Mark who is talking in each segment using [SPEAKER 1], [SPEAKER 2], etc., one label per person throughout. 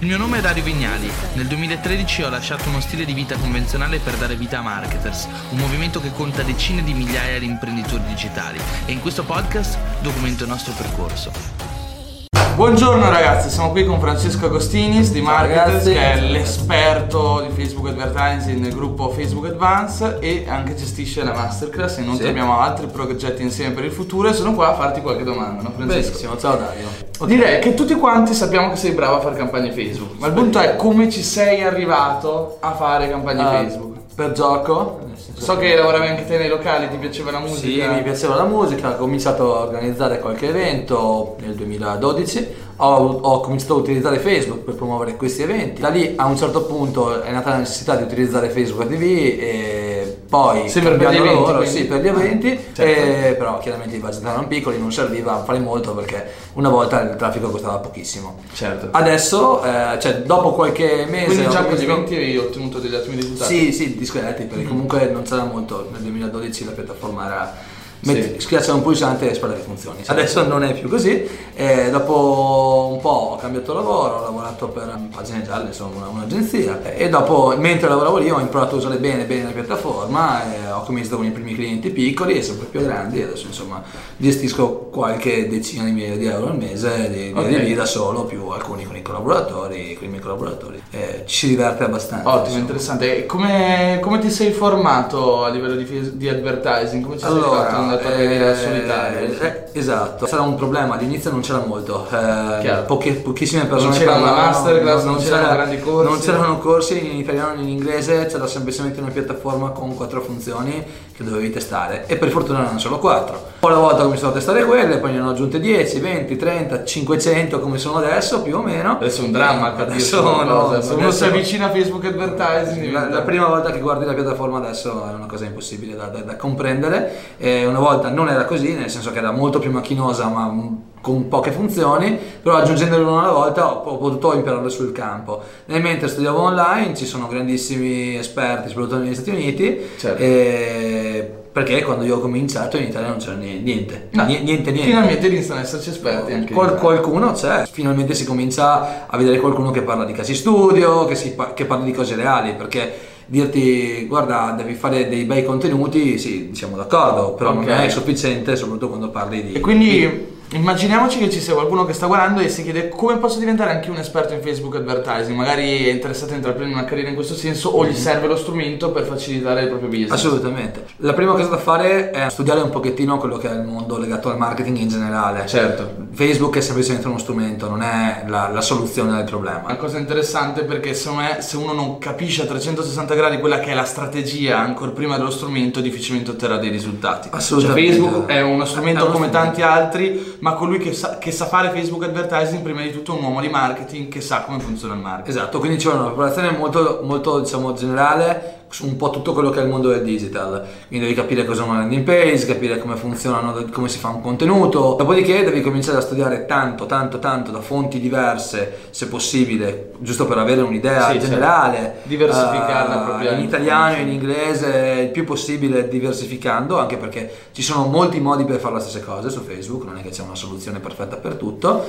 [SPEAKER 1] Il mio nome è Dario Vignali. Nel 2013 ho lasciato uno stile di vita convenzionale per dare vita a Marketers, un movimento che conta decine di migliaia di imprenditori digitali e in questo podcast documento il nostro percorso. Buongiorno ragazzi, siamo qui con Francesco Agostinis di Marketers che è l'esperto di Facebook Advertising nel gruppo Facebook Advance e anche gestisce la masterclass. Inoltre sì. abbiamo altri progetti insieme per il futuro e sono qua a farti qualche domanda, no
[SPEAKER 2] Francesco? Benissimo, ciao Dario.
[SPEAKER 1] Okay. Direi che tutti quanti sappiamo che sei bravo a fare campagne Facebook, ma il punto è come ci sei arrivato a fare campagne uh, Facebook?
[SPEAKER 2] Per gioco,
[SPEAKER 1] So che lavoravi anche te nei locali, ti piaceva la musica?
[SPEAKER 2] Sì, mi piaceva la musica, ho cominciato a organizzare qualche evento nel 2012 ho, ho, cominciato a utilizzare Facebook per promuovere questi eventi. Da lì a un certo punto è nata la necessità di utilizzare Facebook TV e poi
[SPEAKER 1] sì, per, gli eventi,
[SPEAKER 2] loro, sì, per gli eventi, certo. e, però chiaramente i budget erano piccoli, non serviva fare molto perché una volta il traffico costava pochissimo.
[SPEAKER 1] Certo.
[SPEAKER 2] Adesso, eh, cioè dopo qualche mese...
[SPEAKER 1] Quindi già con gli eventi hai ottenuto degli ottimi risultati?
[SPEAKER 2] Sì, sì, discreti, perché mm. comunque non c'era molto, nel 2012 la piattaforma era metti, sì. schiaccia un pulsante e spera che funzioni. Adesso non è più così, e dopo un po' ho cambiato lavoro, ho lavorato per Pagine Gialle, insomma un'agenzia e dopo mentre lavoravo lì ho imparato a usare bene bene la piattaforma e ho cominciato con i primi clienti piccoli e sempre più grandi e adesso insomma gestisco qualche decina di migliaia di euro al mese di, okay. di da solo più alcuni con i collaboratori, con i miei collaboratori. E ci si diverte abbastanza.
[SPEAKER 1] Ottimo, insomma. interessante. Come, come, ti sei formato a livello di, di advertising? Come ci
[SPEAKER 2] allora,
[SPEAKER 1] sei fatto? Andato a vedere al solitario.
[SPEAKER 2] Eh, esatto, sarà un problema, all'inizio non c'era molto, eh, poche, pochissime persone
[SPEAKER 1] non c'era una masterclass, non, non, c'erano grandi corsi.
[SPEAKER 2] Non c'erano corsi in italiano né in inglese, c'era semplicemente una piattaforma con quattro funzioni che dovevi testare e per fortuna erano solo quattro. Poi una volta ho cominciato a testare quelle, poi ne hanno aggiunte 10, 20, 30, 500 come sono adesso più o meno.
[SPEAKER 1] Adesso è un dramma
[SPEAKER 2] adesso no,
[SPEAKER 1] se uno si avvicina a Facebook Advertising.
[SPEAKER 2] La, la, prima volta che guardi la piattaforma adesso è una cosa impossibile da, da, da comprendere. E una volta non era così, nel senso che era molto più macchinosa ma con poche funzioni, però aggiungendole una alla volta ho, ho potuto impararle sul campo. Nel mentre studiavo online ci sono grandissimi esperti, soprattutto negli Stati Uniti, certo. Perché quando io ho cominciato in Italia non c'era niente,
[SPEAKER 1] no. niente, niente, niente. Finalmente iniziano ad esserci esperti anche
[SPEAKER 2] Qual, Qualcuno c'è, finalmente si comincia a vedere qualcuno che parla di casi studio, che, si, che parla di cose reali, perché dirti guarda devi fare dei bei contenuti, sì, siamo d'accordo, però okay. non è sufficiente soprattutto quando parli di...
[SPEAKER 1] E quindi... Di, Immaginiamoci che ci sia qualcuno che sta guardando e si chiede come posso diventare anche un esperto in Facebook advertising, magari è interessato a intraprendere una carriera in questo senso o gli mm-hmm. serve lo strumento per facilitare il proprio business.
[SPEAKER 2] Assolutamente. La prima cosa da fare è studiare un pochettino quello che è il mondo legato al marketing in generale.
[SPEAKER 1] Certo.
[SPEAKER 2] Facebook è semplicemente uno strumento, non è la, la soluzione del problema.
[SPEAKER 1] Una cosa interessante perché secondo me se uno non capisce a 360 gradi quella che è la strategia ancora prima dello strumento difficilmente otterrà dei risultati.
[SPEAKER 2] Assolutamente.
[SPEAKER 1] Cioè, Facebook è uno strumento è uno come strumento. tanti altri ma colui che sa, che sa, fare Facebook advertising prima di tutto un uomo di marketing che sa come funziona il marketing.
[SPEAKER 2] Esatto, quindi c'è una preparazione molto, molto diciamo, generale su un po' tutto quello che è il mondo del digital. Quindi devi capire cosa è una landing page, capire come funzionano, come si fa un contenuto. Dopodiché devi cominciare a studiare tanto, tanto, tanto da fonti diverse, se possibile, giusto per avere un'idea sì, certo. generale. Certo.
[SPEAKER 1] Diversificarla uh, proprio.
[SPEAKER 2] In italiano, in inglese, il più possibile diversificando, anche perché ci sono molti modi per fare la stessa cosa su Facebook, non è che c'è una soluzione perfetta per tutto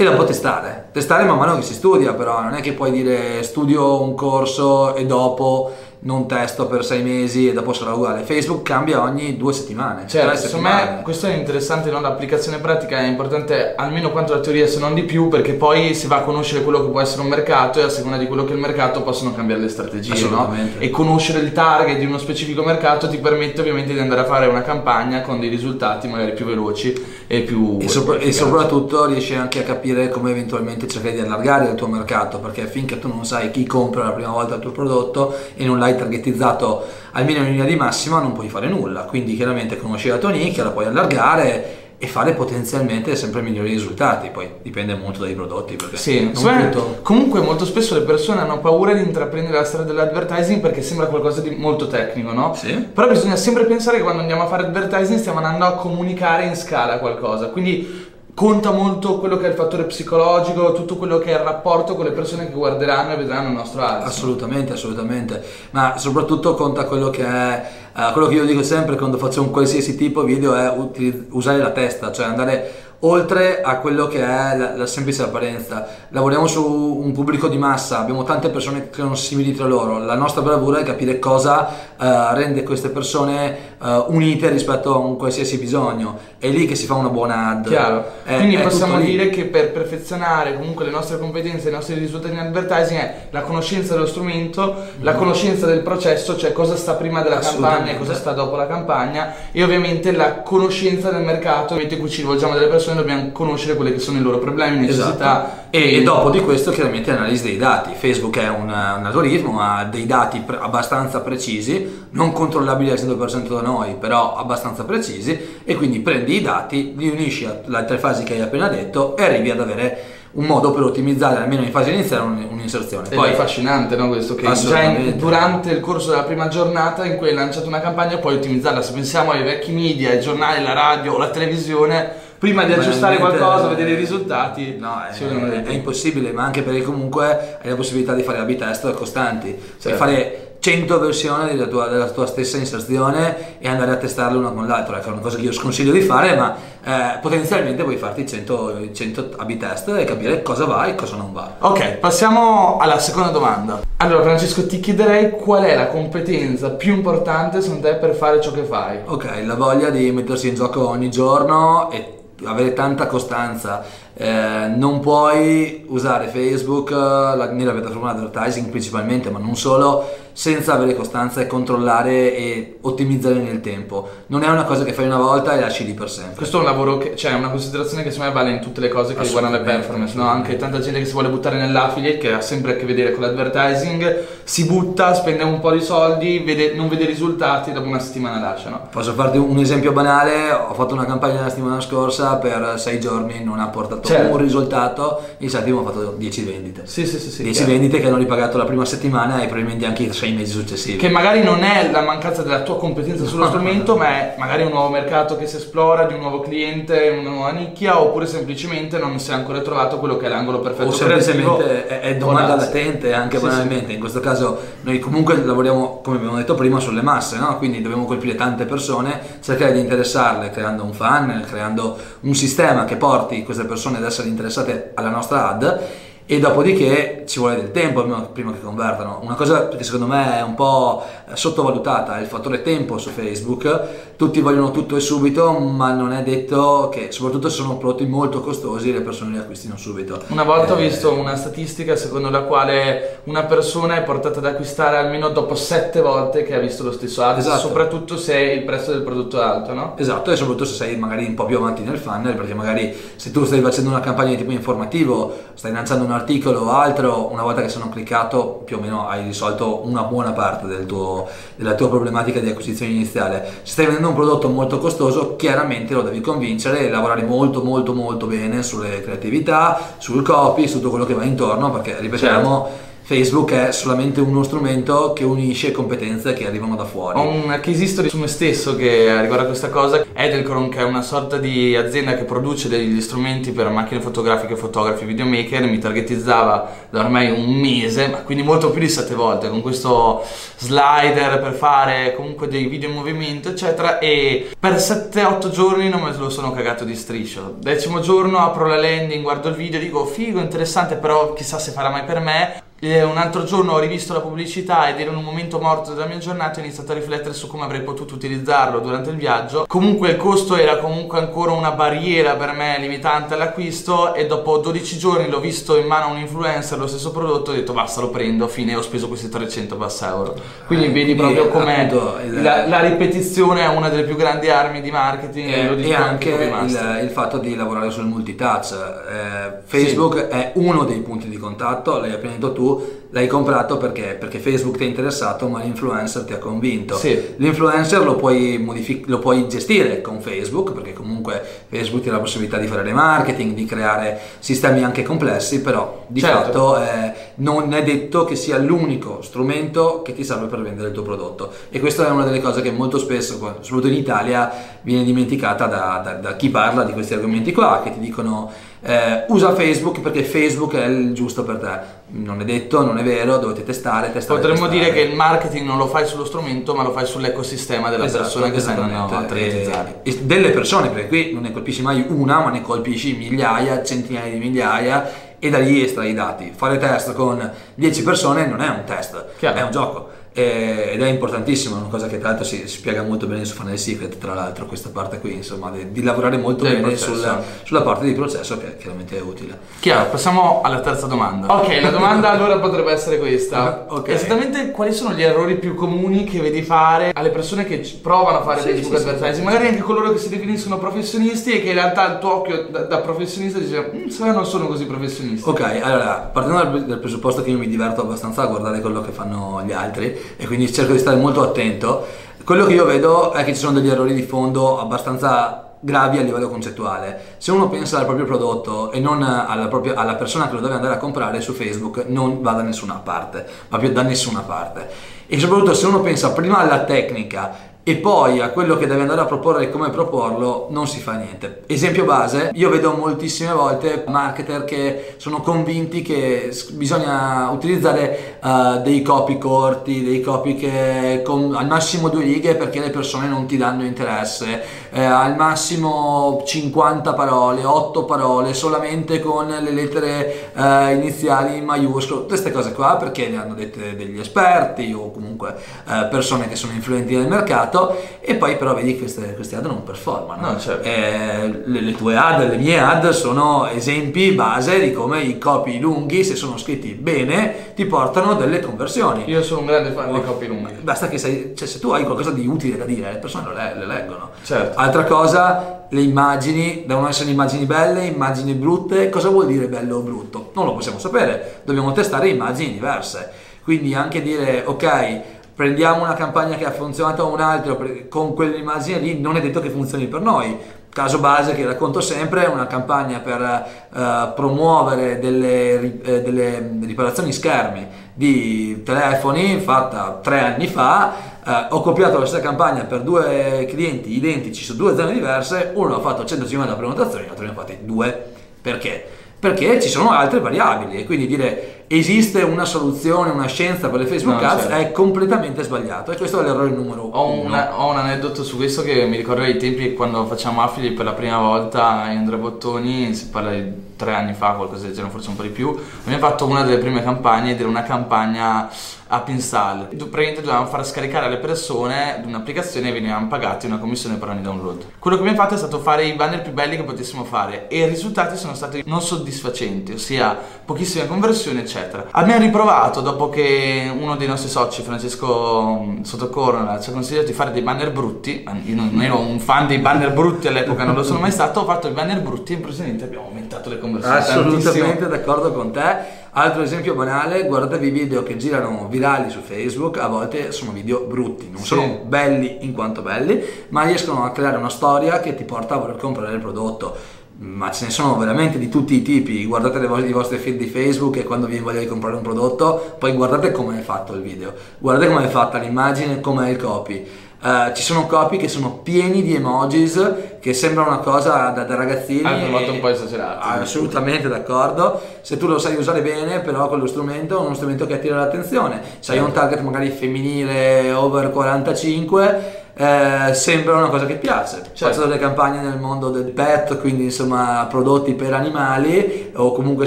[SPEAKER 2] e dopo testare. Testare man mano che si studia, però non è che puoi dire studio un corso e dopo non testo per sei mesi e dopo sarà uguale. Facebook cambia ogni due settimane.
[SPEAKER 1] Certo, secondo me questo è interessante, no? l'applicazione pratica è importante almeno quanto la teoria se non di più perché poi si va a conoscere quello che può essere un mercato e a seconda di quello che è il mercato possono cambiare le strategie. No? E conoscere il target di uno specifico mercato ti permette ovviamente di andare a fare una campagna con dei risultati magari più veloci e più...
[SPEAKER 2] E, sopra- e soprattutto riesci anche a capire come eventualmente cercare di allargare il tuo mercato perché finché tu non sai chi compra la prima volta il tuo prodotto e non l'hai targetizzato almeno in linea di massima non puoi fare nulla quindi chiaramente conosci la tua nicchia la puoi allargare e fare potenzialmente sempre migliori risultati. Poi dipende molto dai prodotti.
[SPEAKER 1] sì, tutto... comunque molto spesso le persone hanno paura di intraprendere la strada dell'advertising perché sembra qualcosa di molto tecnico, no?
[SPEAKER 2] Sì.
[SPEAKER 1] Però bisogna sempre pensare che quando andiamo a fare advertising stiamo andando a comunicare in scala qualcosa. Quindi conta molto quello che è il fattore psicologico, tutto quello che è il rapporto con le persone che guarderanno e vedranno il nostro ads.
[SPEAKER 2] Assolutamente, assolutamente, ma soprattutto conta quello che è, uh, quello che io dico sempre quando faccio un qualsiasi tipo di video è utili- usare la testa, cioè andare oltre a quello che è la, la, semplice apparenza. Lavoriamo su un pubblico di massa, abbiamo tante persone che sono simili tra loro, la nostra bravura è capire cosa uh, rende queste persone uh, unite rispetto a un qualsiasi bisogno, è lì che si fa una buona ad.
[SPEAKER 1] Chiaro. È, Quindi è possiamo dire che per perfezionare comunque le nostre competenze, i nostri risultati in advertising è la conoscenza dello strumento, mm. la conoscenza del processo, cioè cosa sta prima della campagna e cosa sta dopo la campagna e ovviamente la conoscenza del mercato, momento in cui ci rivolgiamo delle persone dobbiamo conoscere quelli che sono i loro problemi, necessità.
[SPEAKER 2] Esatto. E, e, dopo di questo chiaramente l'analisi dei dati. Facebook è un, un algoritmo, ha dei dati pre- abbastanza precisi, non controllabili al 100% da noi, però abbastanza precisi e quindi prendi i dati, li unisci alle tre fasi che hai appena detto e arrivi ad avere un modo per ottimizzare almeno in fase iniziale un'inserzione.
[SPEAKER 1] Poi, è affascinante no, questo che già in, durante il corso della prima giornata in cui hai lanciato una campagna puoi ottimizzarla. Se pensiamo ai vecchi media, ai giornali, la radio o la televisione, prima di aggiustare qualcosa, vedere i risultati,
[SPEAKER 2] no, è, è, è, impossibile, ma anche perché comunque hai la possibilità di fare A-B test costanti, cioè certo. fare 100 versioni della tua, della tua, stessa inserzione e andare a testarle una con l'altra. Ecco, è una cosa che io sconsiglio di fare, ma eh, potenzialmente puoi farti 100, 100 A-B test e capire cosa va e cosa non va.
[SPEAKER 1] Ok, passiamo alla seconda domanda. Allora, Francesco, ti chiederei qual è la competenza più importante secondo te per fare ciò che fai?
[SPEAKER 2] Ok, la voglia di mettersi in gioco ogni giorno e avere tanta costanza eh, non puoi usare Facebook la, nella piattaforma advertising principalmente, ma non solo, senza avere costanza e controllare e ottimizzare nel tempo. Non è una cosa che fai una volta e lasci lì per sempre.
[SPEAKER 1] Questo è un lavoro che, cioè, una considerazione che secondo me vale in tutte le cose che riguardano le performance, no? Anche tanta gente che si vuole buttare nell'affiliate, che ha sempre a che vedere con l'advertising, si butta, spende un po' di soldi, vede, non vede risultati, dopo una settimana lascia, no?
[SPEAKER 2] Posso farti un esempio banale? Ho fatto una campagna la settimana scorsa per sei giorni, non ha portato certo. un risultato, il settimo ho fatto 10 vendite.
[SPEAKER 1] Sì, sì, sì. sì
[SPEAKER 2] 10 chiaro. vendite che hanno ripagato la prima settimana e probabilmente anche i 6 sei mesi successivi.
[SPEAKER 1] Che magari non è la mancanza della tua competenza sullo ah, strumento, ah. ma è magari un nuovo mercato che si esplora, di un nuovo cliente, una nuova nicchia, oppure semplicemente non si è ancora trovato quello che è l'angolo perfetto. O
[SPEAKER 2] semplicemente è, è domanda latente, anche sì, banalmente. Sì. In questo caso noi comunque lavoriamo, come abbiamo detto prima, sulle masse, no? quindi dobbiamo colpire tante persone, cercare di interessarle creando un funnel, creando un sistema che porti queste persone ad essere interessate alla nostra ad e dopodiché ci vuole del tempo prima che convertano. Una cosa che secondo me è un po' sottovalutata è il fattore tempo su Facebook. Tutti vogliono tutto e subito, ma non è detto che, soprattutto se sono prodotti molto costosi, le persone li acquistino subito.
[SPEAKER 1] Una volta eh, ho visto una statistica secondo la quale una persona è portata ad acquistare almeno dopo sette volte che ha visto lo stesso ad, esatto. soprattutto se il prezzo del prodotto è alto, no?
[SPEAKER 2] Esatto, e soprattutto se sei magari un po' più avanti nel funnel, perché magari se tu stai facendo una campagna di tipo informativo, stai lanciando una articolo o altro, una volta che sono cliccato più o meno hai risolto una buona parte del tuo, della tua problematica di acquisizione iniziale. Se stai vendendo un prodotto molto costoso, chiaramente lo devi convincere e lavorare molto molto molto bene sulle creatività, sul copy, su tutto quello che va intorno, perché ripetiamo... Certo Facebook è solamente uno strumento che unisce competenze che arrivano da fuori.
[SPEAKER 1] Ho un case history su me stesso che riguarda questa cosa. Edelcron, che è una sorta di azienda che produce degli strumenti per macchine fotografiche, fotografi, videomaker, mi targetizzava da ormai un mese, ma quindi molto più di sette volte, con questo slider per fare comunque dei video in movimento, eccetera. E per 7-8 giorni non me lo sono cagato di striscio. Decimo giorno apro la landing, guardo il video, dico figo, interessante, però chissà se farà mai per me e un altro giorno ho rivisto la pubblicità ed era in un momento morto della mia giornata e ho iniziato a riflettere su come avrei potuto utilizzarlo durante il viaggio. Comunque il costo era comunque ancora una barriera per me limitante all'acquisto e dopo 12 giorni l'ho visto in mano a un influencer lo stesso prodotto ho detto basta lo prendo, fine ho speso questi 300 bassa euro. Quindi eh, vedi proprio come la, la, ripetizione è una delle più grandi armi di marketing
[SPEAKER 2] e, e anche, anche il, il, fatto di lavorare sul multitouch. Eh, Facebook sì. è uno dei punti di contatto, l'hai appena detto tu l'hai comprato perché? perché Facebook ti è interessato ma l'influencer ti ha convinto
[SPEAKER 1] sì.
[SPEAKER 2] l'influencer lo puoi, modific- lo puoi, gestire con Facebook perché comunque Facebook ti dà la possibilità di fare remarketing di creare sistemi anche complessi però di certo. fatto eh, non è detto che sia l'unico strumento che ti serve per vendere il tuo prodotto e questa è una delle cose che molto spesso soprattutto in Italia viene dimenticata da, da, da chi parla di questi argomenti qua che ti dicono Eh, usa Facebook perché Facebook è il giusto per te. Non è detto, non è vero, dovete testare, testare.
[SPEAKER 1] Potremmo
[SPEAKER 2] testare.
[SPEAKER 1] dire che il marketing non lo fai sullo strumento, ma lo fai sull'ecosistema della
[SPEAKER 2] Esatto,
[SPEAKER 1] persona che stai andando a targetizzare.
[SPEAKER 2] E- e delle persone, perché qui non ne colpisci mai una, ma ne colpisci migliaia, centinaia di migliaia e da lì estrai i dati. Fare test con 10 persone non è un test,
[SPEAKER 1] Chiaro.
[SPEAKER 2] è un gioco. Ed è importantissimo, è una cosa che tra l'altro si spiega molto bene su Funnel Secret, tra l'altro questa parte qui, insomma, di, di lavorare molto
[SPEAKER 1] Del
[SPEAKER 2] bene
[SPEAKER 1] processo.
[SPEAKER 2] sul- sulla parte di processo che chiaramente è utile.
[SPEAKER 1] Chiaro, passiamo alla terza domanda. Ok, la domanda allora potrebbe essere questa.
[SPEAKER 2] Ok.
[SPEAKER 1] Esattamente quali sono gli errori più comuni che vedi fare alle persone che provano a fare
[SPEAKER 2] Sì,
[SPEAKER 1] Facebook
[SPEAKER 2] sì, sì,
[SPEAKER 1] advertising? Magari anche coloro che si definiscono professionisti e che in realtà il tuo occhio da, da professionista dice "Mm, se no non sono così professionisti.
[SPEAKER 2] Ok, allora, partendo dal, dal presupposto che io mi diverto abbastanza a guardare quello che fanno gli altri e quindi cerco di stare molto attento, quello che io vedo è che ci sono degli errori di fondo abbastanza gravi a livello concettuale. Se uno pensa al proprio prodotto e non alla, propria- alla persona che lo deve andare a comprare su Facebook, non va da nessuna parte, va più da nessuna parte. E soprattutto se uno pensa prima alla tecnica e poi a quello che deve andare a proporre e come proporlo non si fa niente. Esempio base, io vedo moltissime volte marketer che sono convinti che bisogna utilizzare eh, dei copy corti, dei copy che con al massimo due righe perché le persone non ti danno interesse, eh, al massimo 50 parole, 8 parole, solamente con le lettere eh, iniziali in maiuscolo, queste cose qua perché le hanno dette degli esperti o comunque eh, persone che sono influenti nel mercato e poi però vedi che queste, queste ad non performano.
[SPEAKER 1] No, certo.
[SPEAKER 2] Eh, le, le tue ad, le mie ad sono esempi base di come i copy lunghi, se sono scritti bene, ti portano delle conversioni.
[SPEAKER 1] Io sono un grande fan dei copy lunghi.
[SPEAKER 2] Basta che sei, cioè, se tu hai qualcosa di utile da dire, le persone le, le leggono.
[SPEAKER 1] Certo.
[SPEAKER 2] Altra cosa, le immagini, devono essere immagini belle, immagini brutte. Cosa vuol dire bello o brutto? Non lo possiamo sapere, dobbiamo testare immagini diverse. Quindi anche dire, ok, prendiamo una campagna che ha funzionato a un altro con quell'immagine lì, non è detto che funzioni per noi. Caso base che racconto sempre è una campagna per eh, promuovere delle, eh, delle riparazioni schermi di telefoni fatta tre anni fa. Eh, ho copiato la stessa campagna per due clienti identici su due zone diverse, uno ha fatto 150 prenotazioni, l'altro ne ha fatte due. Perché? Perché ci sono altre variabili e quindi dire esiste una soluzione, una scienza per le Facebook
[SPEAKER 1] No,
[SPEAKER 2] Ads
[SPEAKER 1] certo.
[SPEAKER 2] è completamente sbagliato e questo è l'errore numero
[SPEAKER 1] Ho,
[SPEAKER 2] uno.
[SPEAKER 1] una- ho un aneddoto su questo che mi ricordo ai tempi quando facciamo affili per la prima volta in Andrea Bottoni, si parla di tre anni fa, qualcosa del genere, forse un po' di più. Abbiamo fatto una delle prime campagne ed era una campagna app install. Du- Praticamente dovevamo far scaricare alle persone un'applicazione e venivano pagati una commissione per ogni download. Quello che abbiamo fatto è stato fare i banner più belli che potessimo fare e i risultati sono stati non soddisfacenti, ossia pochissime conversioni, eccetera. Abbiamo riprovato dopo che uno dei nostri soci, Francesco mm, Sottocornola, ci ha consigliato di fare dei banner brutti. Io non ero un fan dei banner brutti all'epoca, non lo sono mai stato. Ho fatto i banner brutti e improvvisamente abbiamo aumentato le conversioni.
[SPEAKER 2] Assolutamente
[SPEAKER 1] tantissimo.
[SPEAKER 2] d'accordo con te. Altro esempio banale, guardatevi i video che girano virali su Facebook, a volte sono video brutti, non
[SPEAKER 1] Sì.
[SPEAKER 2] sono belli in quanto belli, ma riescono a creare una storia che ti porta a voler comprare il prodotto. Ma ce ne sono veramente di tutti i tipi, guardate le vo- i vostri feed di Facebook e quando vi voglia di comprare un prodotto, poi guardate come è fatto il video, guardate come è fatta l'immagine, come è il copy. Eh, ci sono copy che sono pieni di emojis che sembrano una cosa da, da ragazzini.
[SPEAKER 1] Molto
[SPEAKER 2] e-
[SPEAKER 1] un po' esagerati.
[SPEAKER 2] Ah, assolutamente d'accordo. Se tu lo sai usare bene, però quello strumento è uno strumento che attira l'attenzione. Se hai un target magari femminile over 45, eh, sembra una cosa che piace.
[SPEAKER 1] Certo.
[SPEAKER 2] Faccio delle campagne nel mondo del pet, quindi insomma prodotti per animali o comunque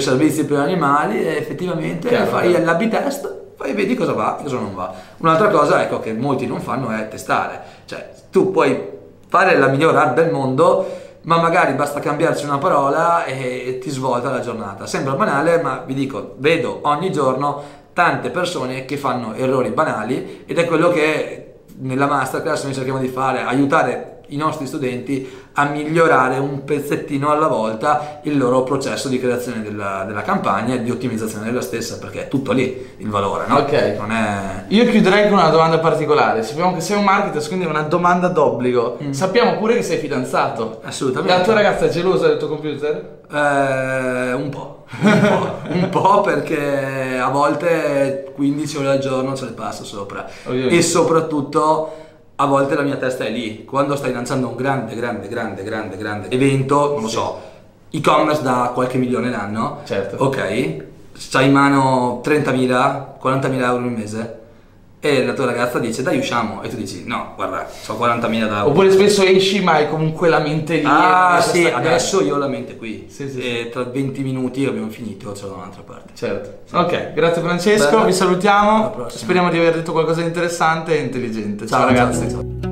[SPEAKER 2] servizi per animali e effettivamente
[SPEAKER 1] Chiaro,
[SPEAKER 2] fai
[SPEAKER 1] chiaro.
[SPEAKER 2] l'AB test, poi vedi cosa va e cosa non va. Un'altra cosa ecco che molti non fanno è testare. Cioè tu puoi fare la migliore ad del mondo ma magari basta cambiarci una parola e ti svolta la giornata. Sembra banale, ma vi dico, vedo ogni giorno tante persone che fanno errori banali ed è quello che nella masterclass noi cerchiamo di fare, aiutare i nostri studenti a migliorare un pezzettino alla volta il loro processo di creazione della, della campagna e di ottimizzazione della stessa, perché è tutto lì il valore, no?
[SPEAKER 1] Ok.
[SPEAKER 2] Non è...
[SPEAKER 1] Io chiuderei con una domanda particolare. Sappiamo che sei un marketer, quindi una domanda d'obbligo. Sappiamo pure che sei fidanzato.
[SPEAKER 2] Assolutamente.
[SPEAKER 1] La tua ragazza è gelosa del tuo computer?
[SPEAKER 2] Eh, un po', un po', un po' perché a volte 15 ore al giorno ce le passo sopra
[SPEAKER 1] Ovviamente.
[SPEAKER 2] e soprattutto a volte la mia testa è lì, quando stai lanciando un grande, grande, grande, grande, grande evento, non lo
[SPEAKER 1] Sì.
[SPEAKER 2] so, e-commerce da qualche milione l'anno,
[SPEAKER 1] Certo.
[SPEAKER 2] ok, c'hai in mano 30.000, 40.000 euro il mese e la tua ragazza dice dai usciamo e tu dici no guarda ho 40.000 da
[SPEAKER 1] Oppure spesso esci ma hai comunque la mente lì.
[SPEAKER 2] Ah sì, adesso io ho la mente qui
[SPEAKER 1] Sì, sì,
[SPEAKER 2] e tra 20 minuti abbiamo finito, ce l'ho da un'altra parte.
[SPEAKER 1] Certo. Ok, grazie Francesco,
[SPEAKER 2] Bene.
[SPEAKER 1] vi salutiamo. Speriamo di aver detto qualcosa di interessante e intelligente. Ciao, ragazzi.
[SPEAKER 2] ciao.